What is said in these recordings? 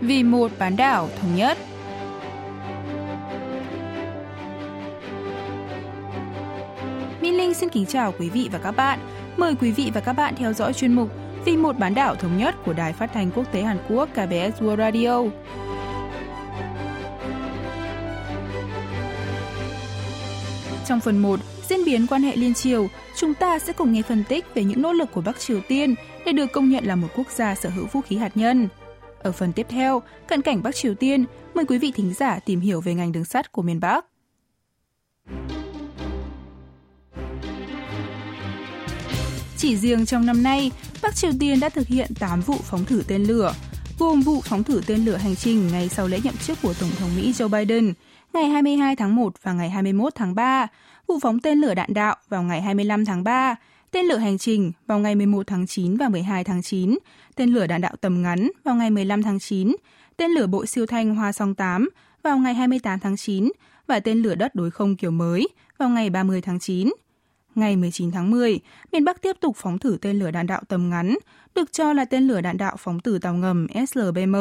vì một bán đảo thống nhất. Minh Linh xin kính chào quý vị và các bạn. Mời quý vị và các bạn theo dõi chuyên mục Vì một bán đảo thống nhất của Đài Phát thanh Quốc tế Hàn Quốc KBS World Radio. Trong phần 1, diễn biến quan hệ liên triều, chúng ta sẽ cùng nghe phân tích về những nỗ lực của Bắc Triều Tiên để được công nhận là một quốc gia sở hữu vũ khí hạt nhân. Ở phần tiếp theo, cận cảnh Bắc Triều Tiên, mời quý vị thính giả tìm hiểu về ngành đường sắt của miền Bắc. Chỉ riêng trong năm nay, Bắc Triều Tiên đã thực hiện 8 vụ phóng thử tên lửa, gồm vụ phóng thử tên lửa hành trình ngay sau lễ nhậm chức của Tổng thống Mỹ Joe Biden ngày 22 tháng 1 và ngày 21 tháng 3, vụ phóng tên lửa đạn đạo vào ngày 25 tháng 3, tên lửa hành trình vào ngày 11 tháng 9 và 12 tháng 9, tên lửa đạn đạo tầm ngắn vào ngày 15 tháng 9, tên lửa bộ siêu thanh Hoa Song 8 vào ngày 28 tháng 9 và tên lửa đất đối không kiểu mới vào ngày 30 tháng 9. Ngày 19 tháng 10, miền Bắc tiếp tục phóng thử tên lửa đạn đạo tầm ngắn, được cho là tên lửa đạn đạo phóng từ tàu ngầm SLBM.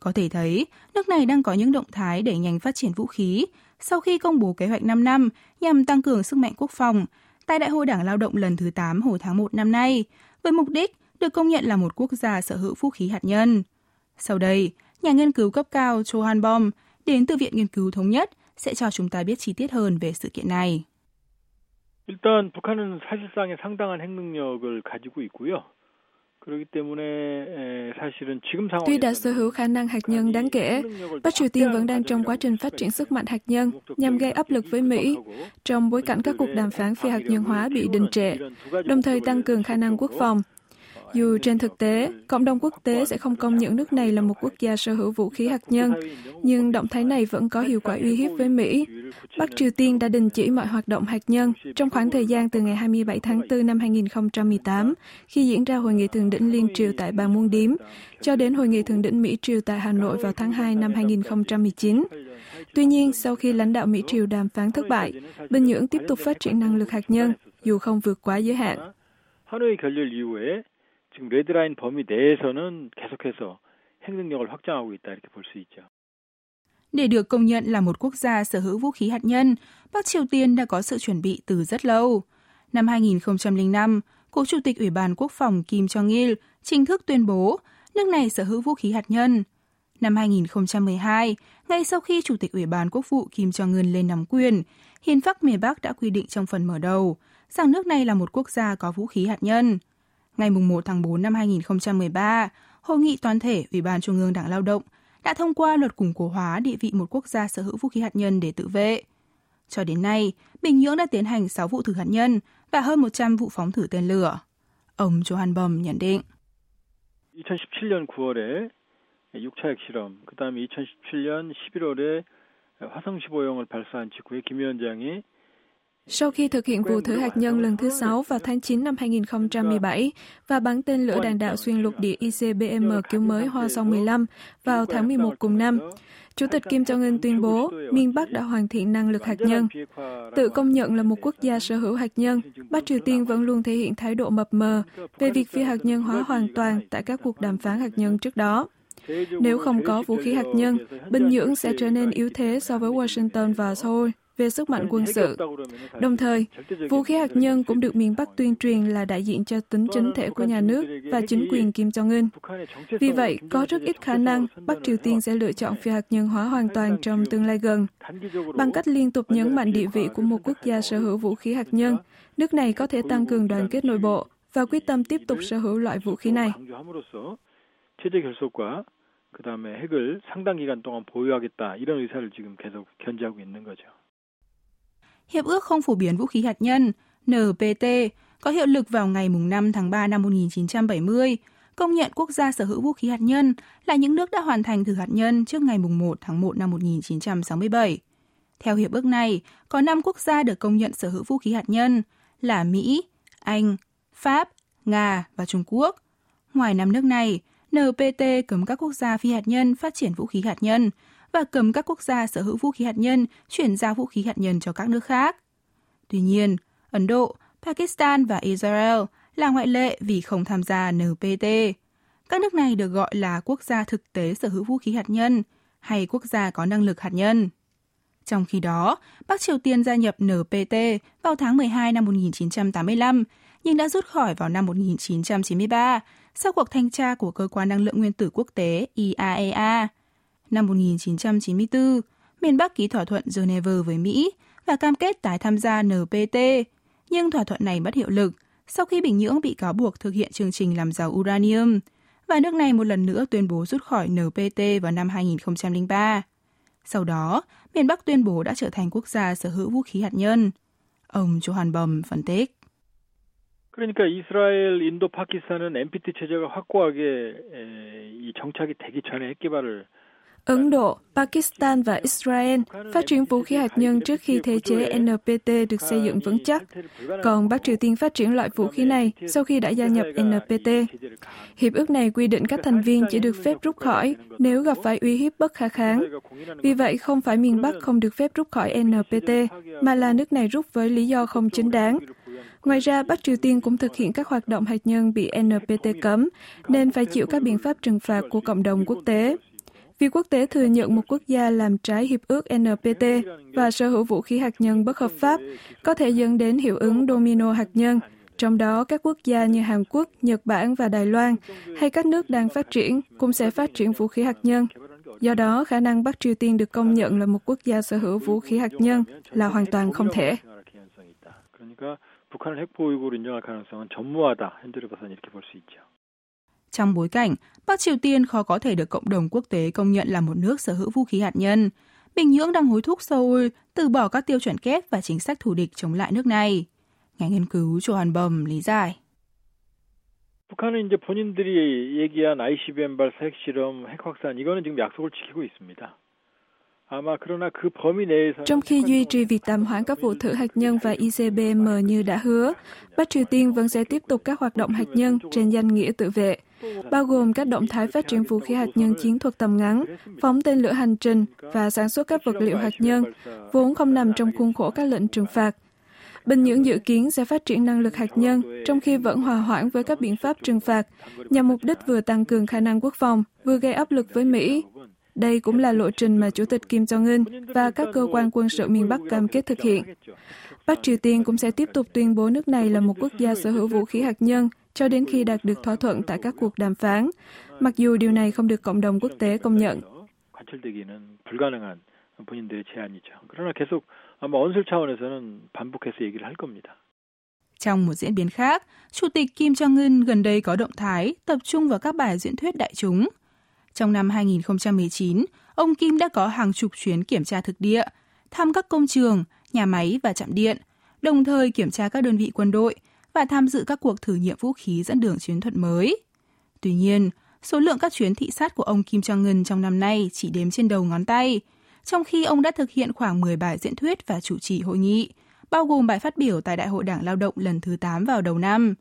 Có thể thấy, nước này đang có những động thái để nhanh phát triển vũ khí sau khi công bố kế hoạch 5 năm nhằm tăng cường sức mạnh quốc phòng tại Đại hội Đảng Lao động lần thứ 8 hồi tháng 1 năm nay, với mục đích được công nhận là một quốc gia sở hữu vũ khí hạt nhân. Sau đây, nhà nghiên cứu cấp cao Cho Han Bom đến từ Viện Nghiên cứu Thống nhất sẽ cho chúng ta biết chi tiết hơn về sự kiện này. 일단 북한은 사실상의 상당한 핵능력을 가지고 있고요. Tuy đã sở hữu khả năng hạt nhân đáng kể, Bắc Triều Tiên vẫn đang trong quá trình phát triển sức mạnh hạt nhân nhằm gây áp lực với Mỹ trong bối cảnh các cuộc đàm phán phi hạt nhân hóa bị đình trệ, đồng thời tăng cường khả năng quốc phòng. Dù trên thực tế, cộng đồng quốc tế sẽ không công nhận nước này là một quốc gia sở hữu vũ khí hạt nhân, nhưng động thái này vẫn có hiệu quả uy hiếp với Mỹ. Bắc Triều Tiên đã đình chỉ mọi hoạt động hạt nhân trong khoảng thời gian từ ngày 27 tháng 4 năm 2018, khi diễn ra hội nghị thượng đỉnh liên triều tại Bàn Muôn Điếm, cho đến hội nghị thượng đỉnh Mỹ triều tại Hà Nội vào tháng 2 năm 2019. Tuy nhiên, sau khi lãnh đạo Mỹ triều đàm phán thất bại, Bình Nhưỡng tiếp tục phát triển năng lực hạt nhân, dù không vượt quá giới hạn. 지금 레드라인 범위 내에서는 계속해서 핵능력을 확장하고 있다 이렇게 볼 수 있죠. Để được công nhận là một quốc gia sở hữu vũ khí hạt nhân, Bắc Triều Tiên đã có sự chuẩn bị từ rất lâu. Năm 2005, Cố Chủ tịch Ủy ban Quốc phòng Kim Jong-il chính thức tuyên bố nước này sở hữu vũ khí hạt nhân. Năm 2012, ngay sau khi Chủ tịch Ủy ban Quốc vụ Kim Jong-un lên nắm quyền, Hiến pháp miền Bắc đã quy định trong phần mở đầu rằng nước này là một quốc gia có vũ khí hạt nhân ngày 1 tháng 4 năm 2013, Hội nghị toàn thể Ủy ban Trung ương Đảng Lao động đã thông qua luật củng cố hóa địa vị một quốc gia sở hữu vũ khí hạt nhân để tự vệ. Cho đến nay, Bình Nhưỡng đã tiến hành 6 vụ thử hạt nhân và hơn 100 vụ phóng thử tên lửa. Ông Johan Bom nhận định. 2017년 9월에 6차 핵실험, 그 다음에 2017년 11월에 화성 15형을 발사한 직후에 김 위원장이 sau khi thực hiện vụ thử hạt nhân lần thứ 6 vào tháng 9 năm 2017 và bắn tên lửa đạn đạo xuyên lục địa ICBM kiểu mới Hoa Song 15 vào tháng 11 cùng năm, Chủ tịch Kim Jong-un tuyên bố miền Bắc đã hoàn thiện năng lực hạt nhân. Tự công nhận là một quốc gia sở hữu hạt nhân, Bắc Triều Tiên vẫn luôn thể hiện thái độ mập mờ về việc phi hạt nhân hóa hoàn toàn tại các cuộc đàm phán hạt nhân trước đó. Nếu không có vũ khí hạt nhân, Bình Nhưỡng sẽ trở nên yếu thế so với Washington và Seoul về sức mạnh quân sự. Đồng thời, vũ khí hạt nhân cũng được miền Bắc tuyên truyền là đại diện cho tính chính thể của nhà nước và chính quyền Kim Jong-un. Vì vậy, có rất ít khả năng Bắc Triều Tiên sẽ lựa chọn phi hạt nhân hóa hoàn toàn trong tương lai gần. Bằng cách liên tục nhấn mạnh địa vị của một quốc gia sở hữu vũ khí hạt nhân, nước này có thể tăng cường đoàn kết nội bộ và quyết tâm tiếp tục sở hữu loại vũ khí này. 그 다음에 핵을 상당 기간 동안 보유하겠다 이런 의사를 지금 계속 견지하고 있는 거죠. Hiệp ước không phổ biến vũ khí hạt nhân NPT có hiệu lực vào ngày 5 tháng 3 năm 1970, công nhận quốc gia sở hữu vũ khí hạt nhân là những nước đã hoàn thành thử hạt nhân trước ngày 1 tháng 1 năm 1967. Theo hiệp ước này, có 5 quốc gia được công nhận sở hữu vũ khí hạt nhân là Mỹ, Anh, Pháp, Nga và Trung Quốc. Ngoài năm nước này, NPT cấm các quốc gia phi hạt nhân phát triển vũ khí hạt nhân và cấm các quốc gia sở hữu vũ khí hạt nhân chuyển giao vũ khí hạt nhân cho các nước khác. Tuy nhiên, Ấn Độ, Pakistan và Israel là ngoại lệ vì không tham gia NPT. Các nước này được gọi là quốc gia thực tế sở hữu vũ khí hạt nhân hay quốc gia có năng lực hạt nhân. Trong khi đó, Bắc Triều Tiên gia nhập NPT vào tháng 12 năm 1985, nhưng đã rút khỏi vào năm 1993 sau cuộc thanh tra của Cơ quan Năng lượng Nguyên tử Quốc tế IAEA E năm 1994, miền Bắc ký thỏa thuận Geneva với Mỹ và cam kết tái tham gia NPT, nhưng thỏa thuận này mất hiệu lực sau khi Bình Nhưỡng bị cáo buộc thực hiện chương trình làm giàu uranium, và nước này một lần nữa tuyên bố rút khỏi NPT vào năm 2003. Sau đó, miền Bắc tuyên bố đã trở thành quốc gia sở hữu vũ khí hạt nhân. Ông Johan Bom phân tích. 그러니까 이스라엘, 인도, 파키스탄은 NPT 체제가 확고하게 이 정착이 되기 전에 핵 개발을 Ấn Độ, Pakistan và Israel phát triển vũ khí hạt nhân trước khi thế chế NPT được xây dựng vững chắc, còn Bắc Triều Tiên phát triển loại vũ khí này sau khi đã gia nhập NPT. Hiệp ước này quy định các thành viên chỉ được phép rút khỏi nếu gặp phải uy hiếp bất khả kháng. Vì vậy, không phải miền Bắc không được phép rút khỏi NPT, mà là nước này rút với lý do không chính đáng. Ngoài ra, Bắc Triều Tiên cũng thực hiện các hoạt động hạt nhân bị NPT cấm, nên phải chịu các biện pháp trừng phạt của cộng đồng quốc tế Việc quốc tế thừa nhận một quốc gia làm trái hiệp ước NPT và sở hữu vũ khí hạt nhân bất hợp pháp có thể dẫn đến hiệu ứng domino hạt nhân, trong đó các quốc gia như Hàn Quốc, Nhật Bản và Đài Loan hay các nước đang phát triển cũng sẽ phát triển vũ khí hạt nhân. Do đó, khả năng Bắc Triều Tiên được công nhận là một quốc gia sở hữu vũ khí hạt nhân là hoàn toàn không thể. 북한을 핵보유국으로 인정할 가능성은 전무하다. 현재로 봐서는 이렇게 볼 수 있죠. Trong bối cảnh, Bắc Triều Tiên khó có thể được cộng đồng quốc tế công nhận là một nước sở hữu vũ khí hạt nhân, Bình Nhưỡng đang hối thúc Seoul từ bỏ các tiêu chuẩn kép và chính sách thù địch chống lại nước này. Nhà nghiên cứu Cho Hàn Bầm lý giải. 북한은 이제 본인들이 얘기한 ICBM 발사 핵실험, 핵 확산 이거는 지금 약속을 지키고 있습니다. Trong khi duy trì việc tạm hoãn các vụ thử hạt nhân và ICBM như đã hứa, Bắc Triều Tiên vẫn sẽ tiếp tục các hoạt động hạt nhân trên danh nghĩa tự vệ, bao gồm các động thái phát triển vũ khí hạt nhân chiến thuật tầm ngắn, phóng tên lửa hành trình và sản xuất các vật liệu hạt nhân, vốn không nằm trong khuôn khổ các lệnh trừng phạt. Bình Nhưỡng dự kiến sẽ phát triển năng lực hạt nhân, trong khi vẫn hòa hoãn với các biện pháp trừng phạt, nhằm mục đích vừa tăng cường khả năng quốc phòng, vừa gây áp lực với Mỹ, đây cũng là lộ trình mà Chủ tịch Kim Jong-un và các cơ quan quân sự miền Bắc cam kết thực hiện. Bắc Triều Tiên cũng sẽ tiếp tục tuyên bố nước này là một quốc gia sở hữu vũ khí hạt nhân cho đến khi đạt được thỏa thuận tại các cuộc đàm phán, mặc dù điều này không được cộng đồng quốc tế công nhận. Trong một diễn biến khác, Chủ tịch Kim Jong-un gần đây có động thái tập trung vào các bài diễn thuyết đại chúng – trong năm 2019, ông Kim đã có hàng chục chuyến kiểm tra thực địa, thăm các công trường, nhà máy và trạm điện, đồng thời kiểm tra các đơn vị quân đội và tham dự các cuộc thử nghiệm vũ khí dẫn đường chiến thuật mới. Tuy nhiên, số lượng các chuyến thị sát của ông Kim Jong-un trong năm nay chỉ đếm trên đầu ngón tay, trong khi ông đã thực hiện khoảng 10 bài diễn thuyết và chủ trì hội nghị, bao gồm bài phát biểu tại Đại hội Đảng Lao động lần thứ 8 vào đầu năm.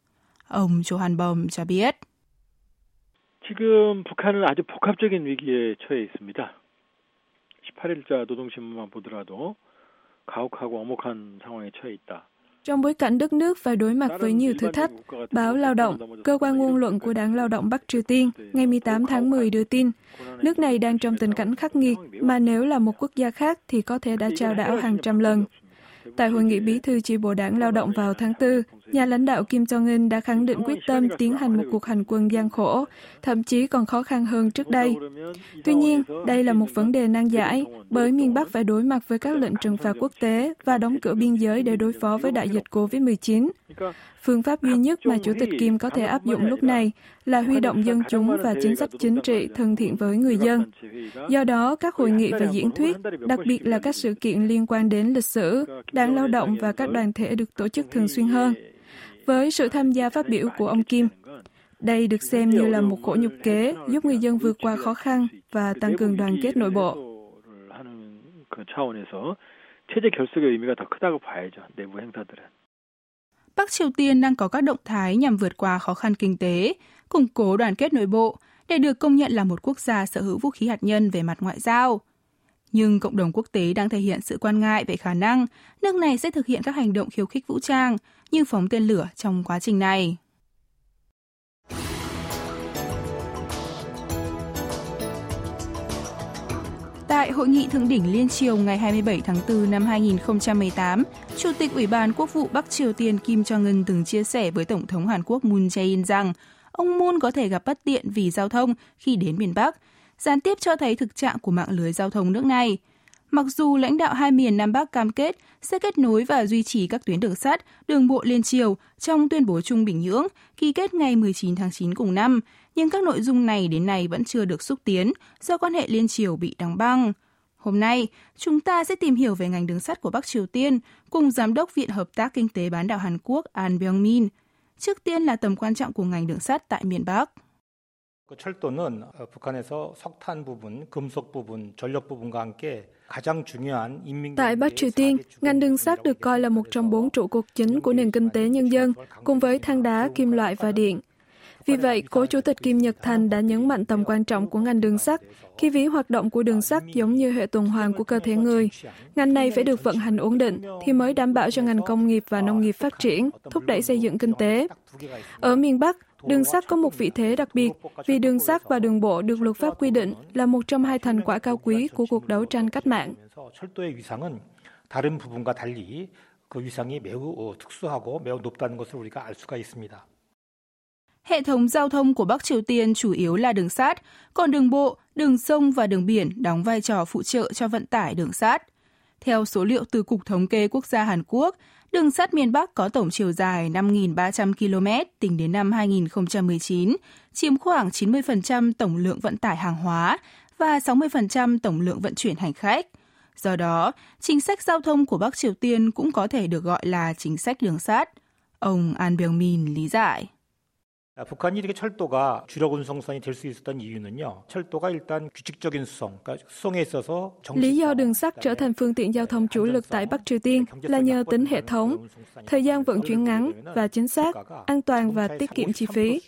Ông Johan Bom cho biết. 지금 북한은 아주 복합적인 위기에 처해 있습니다. 18일자 노동신문만 보더라도 가혹하고 엄혹한 상황에 처해 있다. Trong bối cảnh đất nước phải đối mặt với nhiều thử thách, báo Lao động, cơ quan ngôn luận của Đảng Lao động Bắc Triều Tiên, ngày 18 tháng 10 đưa tin, nước này đang trong tình cảnh khắc nghiệt mà nếu là một quốc gia khác thì có thể đã trao đảo hàng trăm lần. Tại hội nghị bí thư chi bộ đảng lao động vào tháng 4, nhà lãnh đạo Kim Jong-un đã khẳng định quyết tâm tiến hành một cuộc hành quân gian khổ, thậm chí còn khó khăn hơn trước đây. Tuy nhiên, đây là một vấn đề nan giải, bởi miền Bắc phải đối mặt với các lệnh trừng phạt quốc tế và đóng cửa biên giới để đối phó với đại dịch COVID-19. Phương pháp duy nhất mà Chủ tịch Kim có thể áp dụng lúc này là huy động dân chúng và chính sách chính trị thân thiện với người dân. Do đó, các hội nghị và diễn thuyết, đặc biệt là các sự kiện liên quan đến lịch sử, đảng lao động và các đoàn thể được tổ chức thường xuyên hơn. Với sự tham gia phát biểu của ông Kim, đây được xem như là một khổ nhục kế giúp người dân vượt qua khó khăn và tăng cường đoàn kết nội bộ. 체제 결속의 의미가 더 크다고 봐야죠. 내부 행사들은. Bắc Triều Tiên đang có các động thái nhằm vượt qua khó khăn kinh tế, củng cố đoàn kết nội bộ để được công nhận là một quốc gia sở hữu vũ khí hạt nhân về mặt ngoại giao. Nhưng cộng đồng quốc tế đang thể hiện sự quan ngại về khả năng nước này sẽ thực hiện các hành động khiêu khích vũ trang như phóng tên lửa trong quá trình này. Tại hội nghị thượng đỉnh liên triều ngày 27 tháng 4 năm 2018, Chủ tịch Ủy ban Quốc vụ Bắc Triều Tiên Kim Jong-un từng chia sẻ với Tổng thống Hàn Quốc Moon Jae-in rằng ông Moon có thể gặp bất tiện vì giao thông khi đến miền Bắc, gián tiếp cho thấy thực trạng của mạng lưới giao thông nước này. Mặc dù lãnh đạo hai miền Nam Bắc cam kết sẽ kết nối và duy trì các tuyến đường sắt, đường bộ liên triều trong tuyên bố chung Bình Nhưỡng ký kết ngày 19 tháng 9 cùng năm, nhưng các nội dung này đến nay vẫn chưa được xúc tiến do quan hệ liên triều bị đóng băng. Hôm nay, chúng ta sẽ tìm hiểu về ngành đường sắt của Bắc Triều Tiên cùng Giám đốc Viện Hợp tác Kinh tế Bán đảo Hàn Quốc An Byung-min. Trước tiên là tầm quan trọng của ngành đường sắt tại miền Bắc. 철도는 북한에서 석탄 부분, 금속 부분, 전력 부분과 함께 Tại Bắc Triều Tiên, ngành đường sắt được coi là một trong bốn trụ cột chính của nền kinh tế nhân dân, cùng với than đá, kim loại và điện. Vì vậy, cố Chủ tịch Kim Nhật Thành đã nhấn mạnh tầm quan trọng của ngành đường sắt khi ví hoạt động của đường sắt giống như hệ tuần hoàn của cơ thể người. Ngành này phải được vận hành ổn định thì mới đảm bảo cho ngành công nghiệp và nông nghiệp phát triển, thúc đẩy xây dựng kinh tế. Ở miền Bắc, Đường sắt có một vị thế đặc biệt vì đường sắt và đường bộ được luật pháp quy định là một trong hai thành quả cao quý của cuộc đấu tranh cách mạng. 다른 부분과 달리 그 위상이 매우 특수하고 매우 높다는 것을 우리가 알 수가 있습니다. Hệ thống giao thông của Bắc Triều Tiên chủ yếu là đường sắt, còn đường bộ, đường sông và đường biển đóng vai trò phụ trợ cho vận tải đường sắt. Theo số liệu từ Cục Thống kê Quốc gia Hàn Quốc, đường sắt miền Bắc có tổng chiều dài 5.300 km tính đến năm 2019, chiếm khoảng 90% tổng lượng vận tải hàng hóa và 60% tổng lượng vận chuyển hành khách. Do đó, chính sách giao thông của Bắc Triều Tiên cũng có thể được gọi là chính sách đường sắt. Ông An Byung-min lý giải. 북한이 이렇게 철도가 주력 운송선이 될 수 있었던 이유는요. 철도가 일단 규칙적인 수송, 그러니까 수송에 있어서 Lý do đường sắt trở thành phương tiện giao thông chủ lực tại Bắc Triều Tiên là nhờ tính hệ thống, thời gian vận chuyển ngắn và chính xác, an toàn và tiết kiệm chi phí.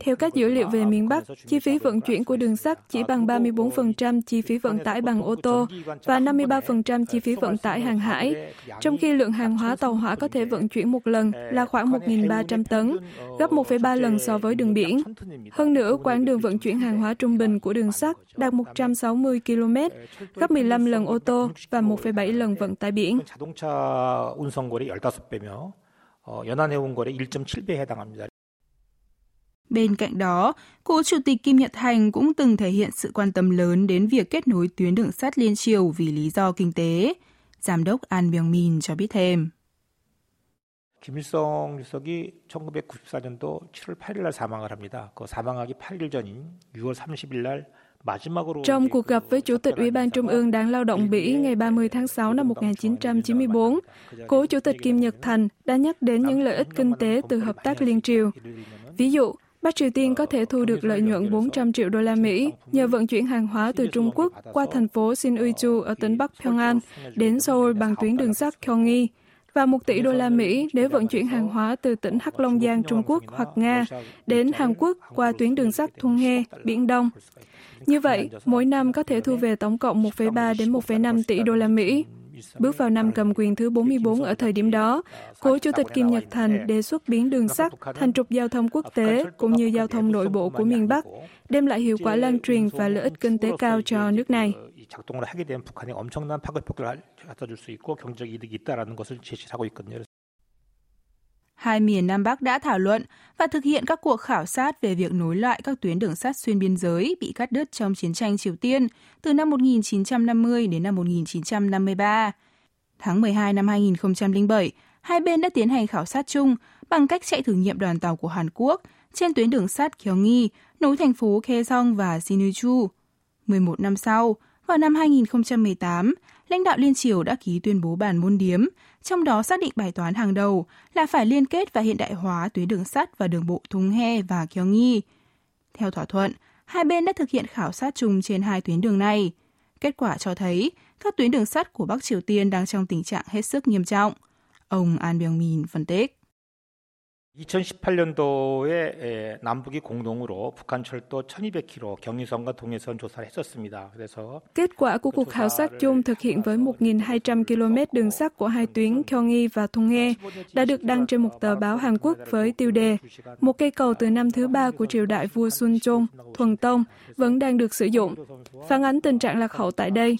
Theo các dữ liệu về miền Bắc, chi phí vận chuyển của đường sắt chỉ bằng 34% chi phí vận tải bằng ô tô và 53% chi phí vận tải hàng hải, trong khi lượng hàng hóa tàu hỏa có thể vận chuyển một lần là khoảng 1.300 tấn, gấp 1,3 lần so với đường biển. Hơn nữa, quãng đường vận chuyển hàng hóa trung bình của đường sắt đạt 160 km, gấp 15 lần ô tô và 1,7 lần vận tải biển. Bên cạnh đó, cố chủ tịch Kim Nhật Thành cũng từng thể hiện sự quan tâm lớn đến việc kết nối tuyến đường sắt liên triều vì lý do kinh tế. Giám đốc An Byung-min cho biết thêm. 김일성 주석이 1994년도 7월 8일 날 사망을 합니다. 그 사망하기 8일 전인 6월 30일 날 Trong cuộc gặp với Chủ tịch Ủy ban Trung ương Đảng Lao động Bỉ ngày 30 tháng 6 năm 1994, cố Chủ tịch Kim Nhật Thành đã nhắc đến những lợi ích kinh tế từ hợp tác liên triều. Ví dụ, Bắc Triều Tiên có thể thu được lợi nhuận 400 triệu đô la Mỹ nhờ vận chuyển hàng hóa từ Trung Quốc qua thành phố Sinuiju ở tỉnh Bắc Pyongan đến Seoul bằng tuyến đường sắt Gyeonggi và 1 tỷ đô la Mỹ để vận chuyển hàng hóa từ tỉnh Hắc Long Giang Trung Quốc hoặc Nga đến Hàn Quốc qua tuyến đường sắt Thung He, Biển Đông. Như vậy, mỗi năm có thể thu về tổng cộng 1,3 đến 1,5 tỷ đô la Mỹ. Bước vào năm cầm quyền thứ 44 ở thời điểm đó, cố Chủ tịch Kim Nhật Thành đề xuất biến đường sắt thành trục giao thông quốc tế cũng như giao thông nội bộ của miền Bắc, đem lại hiệu quả lan truyền và lợi ích kinh tế cao cho nước này. 작동을 하게 되면 북한에 엄청난 파급력을 갖다 줄 수 있고 경제적 이득이 있다라는 것을 제시하고 있거든요. Hai miền Nam Bắc đã thảo luận và thực hiện các cuộc khảo sát về việc nối lại các tuyến đường sắt xuyên biên giới bị cắt đứt trong chiến tranh Triều Tiên từ năm 1950 đến năm 1953. Tháng 12 năm 2007, hai bên đã tiến hành khảo sát chung bằng cách chạy thử nghiệm đoàn tàu của Hàn Quốc trên tuyến đường sắt Gyeonggi nối thành phố Kaesong và Sinuiju. 11 năm sau, vào năm 2018, lãnh đạo Liên Triều đã ký tuyên bố bản môn điếm, trong đó xác định bài toán hàng đầu là phải liên kết và hiện đại hóa tuyến đường sắt và đường bộ Thung He và Gyeonggi. Theo thỏa thuận, hai bên đã thực hiện khảo sát chung trên hai tuyến đường này. Kết quả cho thấy các tuyến đường sắt của Bắc Triều Tiên đang trong tình trạng hết sức nghiêm trọng. Ông An Byung-min phân tích. 2018년도에 남북이 공동으로 북한 철도 1200km 경의선과 동해선 조사를 했었습니다. 그래서 kết quả của cuộc khảo sát chung thực hiện với 1.200 km đường sắt của hai tuyến Gyeonggi và Thonghe đã được đăng trên một tờ báo Hàn Quốc với tiêu đề Một cây cầu từ năm thứ ba của triều đại vua Sun Chong, Thuần Tông, vẫn đang được sử dụng. Phản ánh tình trạng lạc hậu tại đây.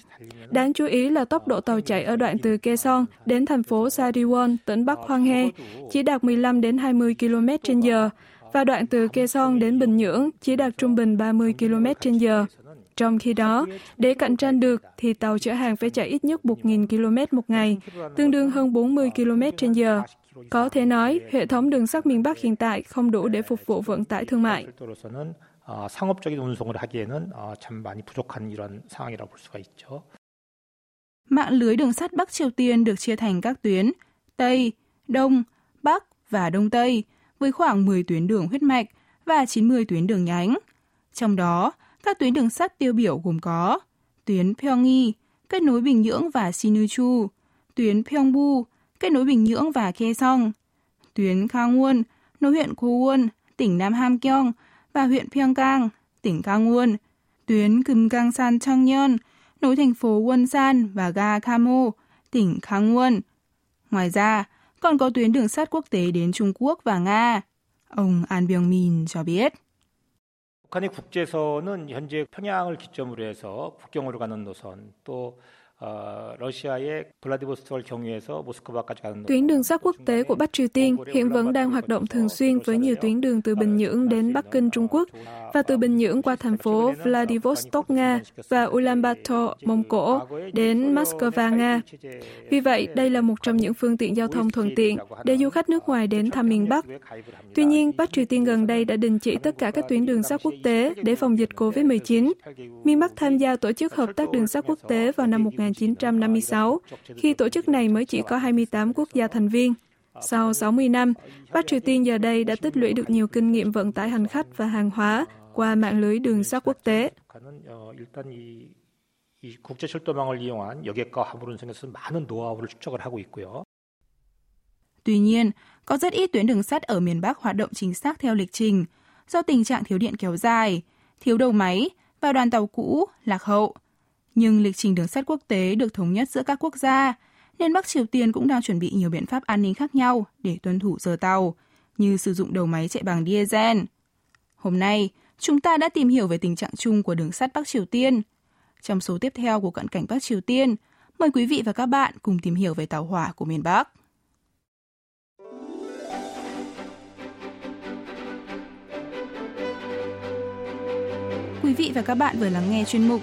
Đáng chú ý là tốc độ tàu chạy ở đoạn từ Kaesong đến thành phố Sariwon, tỉnh Bắc Hwanghae chỉ đạt 15 đến 20 km trên giờ và đoạn từ Kaesong đến Bình Nhưỡng chỉ đạt trung bình 30 km trên giờ. Trong khi đó, để cạnh tranh được thì tàu chở hàng phải chạy ít nhất 1.000 km một ngày, tương đương hơn 40 km trên giờ. Có thể nói, hệ thống đường sắt miền Bắc hiện tại không đủ để phục vụ vận tải thương mại. 상업적인 운송을 하기에는 참 많이 부족한 이런 상황이라고 볼 수가 있죠. Mạng lưới đường sắt Bắc Triều Tiên được chia thành các tuyến Tây, Đông, Bắc và Đông Tây với khoảng 10 tuyến đường huyết mạch và 90 tuyến đường nhánh. Trong đó, các tuyến đường sắt tiêu biểu gồm có tuyến Pyeonggi, kết nối Bình Nhưỡng và Sinuiju, tuyến Pyeongbu, kết nối Bình Nhưỡng và Kaesong, tuyến Kangwon nối huyện Kuwon, tỉnh Nam Hamgyong và huyện Pyeonggang, tỉnh Kangwon, tuyến Kumgangsan Changnyeon nối thành phố Wonsan và ga Kamo, tỉnh Kangwon. Ngoài ra, còn có tuyến đường sắt quốc tế đến Trung Quốc và Nga. Ông An Byung-min cho biết. 북한의 국제선은 현재 평양을 기점으로 해서 북경으로 가는 노선 또 Tuyến đường sắt quốc tế của Bắc Triều Tiên hiện vẫn đang hoạt động thường xuyên với nhiều tuyến đường từ Bình Nhưỡng đến Bắc Kinh Trung Quốc và từ Bình Nhưỡng qua thành phố Vladivostok Nga và Ulaanbaatar Mông Cổ đến Moscow Nga. Vì vậy, đây là một trong những phương tiện giao thông thuận tiện để du khách nước ngoài đến thăm miền Bắc. Tuy nhiên, Bắc Triều Tiên gần đây đã đình chỉ tất cả các tuyến đường sắt quốc tế để phòng dịch COVID-19. Miền Bắc tham gia tổ chức hợp tác đường sắt quốc tế vào năm 1990 1956, khi tổ chức này mới chỉ có 28 quốc gia thành viên. Sau 60 năm, Bắc Triều Tiên giờ đây đã tích lũy được nhiều kinh nghiệm vận tải hành khách và hàng hóa qua mạng lưới đường sắt quốc tế. Tuy nhiên, có rất ít tuyến đường sắt ở miền Bắc hoạt động chính xác theo lịch trình do tình trạng thiếu điện kéo dài, thiếu đầu máy và đoàn tàu cũ, lạc hậu – nhưng lịch trình đường sắt quốc tế được thống nhất giữa các quốc gia, nên Bắc Triều Tiên cũng đang chuẩn bị nhiều biện pháp an ninh khác nhau để tuân thủ giờ tàu, như sử dụng đầu máy chạy bằng diesel. Hôm nay, chúng ta đã tìm hiểu về tình trạng chung của đường sắt Bắc Triều Tiên. Trong số tiếp theo của cận cảnh Bắc Triều Tiên, mời quý vị và các bạn cùng tìm hiểu về tàu hỏa của miền Bắc. Quý vị và các bạn vừa lắng nghe chuyên mục